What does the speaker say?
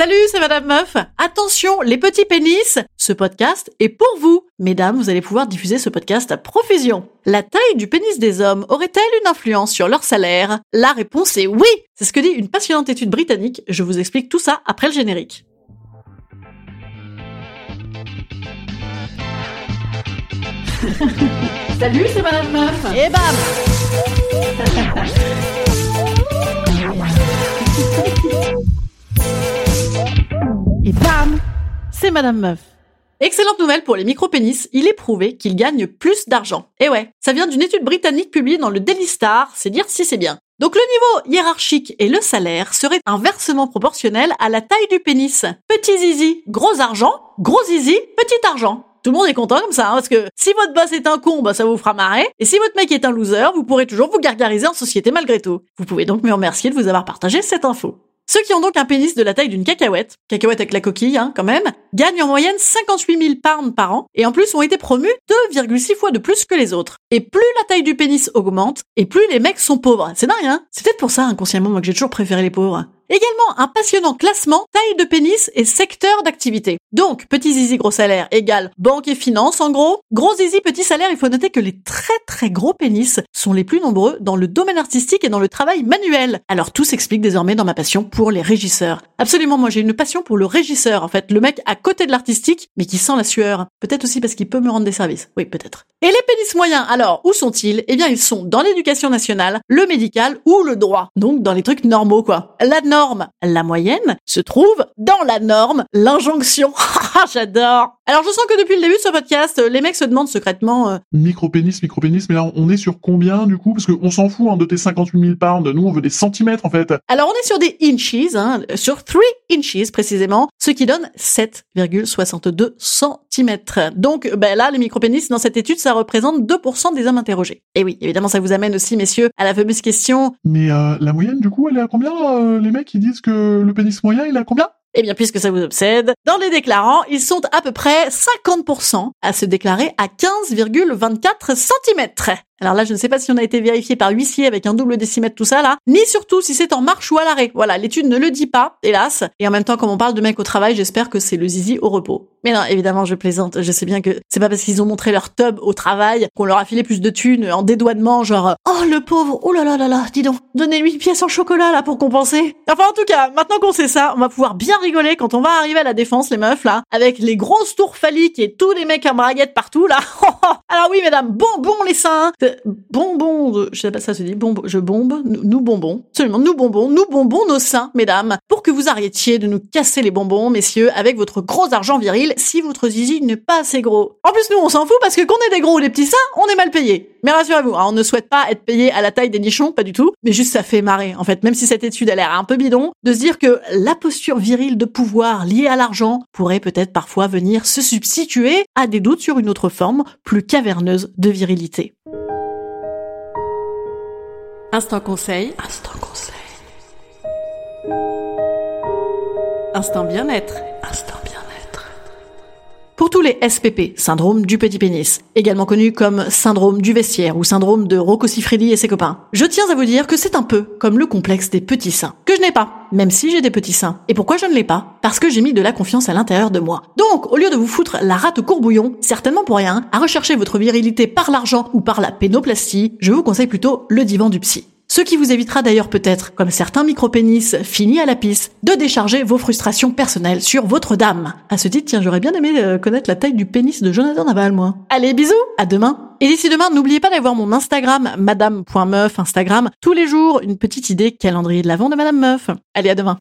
Salut, c'est Madame Meuf. Attention, les petits pénis. Ce podcast est pour vous. Mesdames, vous allez pouvoir diffuser ce podcast à profusion. La taille du pénis des hommes aurait-elle une influence sur leur salaire? La réponse est oui. C'est ce que dit une passionnante étude britannique. Je vous explique tout ça après le générique. Salut, c'est Madame Meuf. Et bam Madame Meuf. Excellente nouvelle pour les micro-pénis, il est prouvé qu'ils gagnent plus d'argent. Et ouais, ça vient d'une étude britannique publiée dans le Daily Star, c'est dire si c'est bien. Donc le niveau hiérarchique et le salaire seraient inversement proportionnels à la taille du pénis. Petit zizi, gros argent, gros zizi, petit argent. Tout le monde est content comme ça, hein, parce que si votre boss est un con, bah ça vous fera marrer. Et si votre mec est un loser, vous pourrez toujours vous gargariser en société malgré tout. Vous pouvez donc me remercier de vous avoir partagé cette info. Ceux qui ont donc un pénis de la taille d'une cacahuète, cacahuète avec la coquille, hein, quand même, gagnent en moyenne 58 000 pounds par an et en plus ont été promus 2,6 fois de plus que les autres. Et plus la taille du pénis augmente, et plus les mecs sont pauvres. C'est dingue, hein? C'est peut-être pour ça, inconsciemment, moi, que j'ai toujours préféré les pauvres. Également, un passionnant classement taille de pénis et secteur d'activité. Donc, petit zizi gros salaire égale banque et finance en gros. Gros zizi petit salaire, il faut noter que les très très gros pénis sont les plus nombreux dans le domaine artistique et dans le travail manuel. Alors tout s'explique désormais dans ma passion pour les régisseurs. Absolument, moi j'ai une passion pour le régisseur en fait, le mec à côté de l'artistique mais qui sent la sueur. Peut-être aussi parce qu'il peut me rendre des services. Oui, peut-être. Et les pénis moyens, alors, où sont-ils? Eh bien, ils sont dans l'éducation nationale, le médical ou le droit. Donc, dans les trucs normaux, quoi. La la moyenne, se trouve dans la norme, l'injonction. J'adore Alors, je sens que depuis le début de ce podcast, les mecs se demandent secrètement... Euh, Micro-pénis, micro-pénis, mais là, on est sur combien, du coup? Parce qu'on s'en fout hein, de tes 58 000 pounds, nous, on veut des centimètres, en fait. Alors, on est sur des inches, hein, sur 3 inches, précisément, ce qui donne 7,62 centimètres. Donc, ben là, les micro-pénis, dans cette étude, ça représente 2% des hommes interrogés. Et oui, évidemment, ça vous amène aussi, messieurs, à la fameuse question... Mais euh, la moyenne, du coup, elle est à combien euh, Les mecs, ils disent que le pénis moyen, il est à combien? Eh bien, puisque ça vous obsède, dans les déclarants, ils sont à peu près 50% à se déclarer à 15,24 cm. Alors là, je ne sais pas si on a été vérifié par huissier avec un double décimètre, tout ça là, ni surtout si c'est en marche ou à l'arrêt. Voilà, l'étude ne le dit pas, hélas. Et en même temps, comme on parle de mecs au travail, j'espère que c'est le zizi au repos. Mais non, évidemment, je plaisante. Je sais bien que c'est pas parce qu'ils ont montré leur tub au travail qu'on leur a filé plus de thunes en dédouanement, genre oh le pauvre, oh là là là là, dis donc, donnez-lui une pièce en chocolat là pour compenser. Enfin, en tout cas, maintenant qu'on sait ça, on va pouvoir bien rigoler quand on va arriver à la défense, les meufs là, avec les grosses tours phalliques et tous les mecs en braguette partout là. Alors oui, mesdames, bonbons les seins bonbons, je sais pas ça se dit, bon, je bombe, nous, bonbons, absolument, nous bonbons, nous bonbons nos seins, mesdames, pour que vous arrêtiez de nous casser les bonbons, messieurs, avec votre gros argent viril, si votre zizi n'est pas assez gros. En plus, nous, on s'en fout parce que qu'on ait des gros ou des petits seins, on est mal payé. Mais rassurez-vous, hein, on ne souhaite pas être payé à la taille des nichons, pas du tout, mais juste ça fait marrer, en fait, même si cette étude a l'air un peu bidon, de se dire que la posture virile de pouvoir liée à l'argent pourrait peut-être parfois venir se substituer à des doutes sur une autre forme plus caverneuse de virilité. Instant conseil. Instant conseil. Instant bien-être. Pour tous les SPP, syndrome du petit pénis, également connu comme syndrome du vestiaire ou syndrome de Rocco Siffredi et ses copains, je tiens à vous dire que c'est un peu comme le complexe des petits seins, que je n'ai pas, même si j'ai des petits seins. Et pourquoi je ne l'ai pas? Parce que j'ai mis de la confiance à l'intérieur de moi. Donc, au lieu de vous foutre la rate au courbouillon, certainement pour rien, à rechercher votre virilité par l'argent ou par la pénoplastie, je vous conseille plutôt le divan du psy. Ce qui vous évitera d'ailleurs peut-être, comme certains micro-pénis finis à la pisse, de décharger vos frustrations personnelles sur votre dame. À ce titre, tiens, j'aurais bien aimé euh, connaître la taille du pénis de Jonathan Naval, moi. Allez, bisous, à demain et d'ici demain, n'oubliez pas d'avoir mon Instagram, madame.meuf, Instagram, tous les jours, une petite idée calendrier de l'avant de Madame Meuf. Allez, à demain.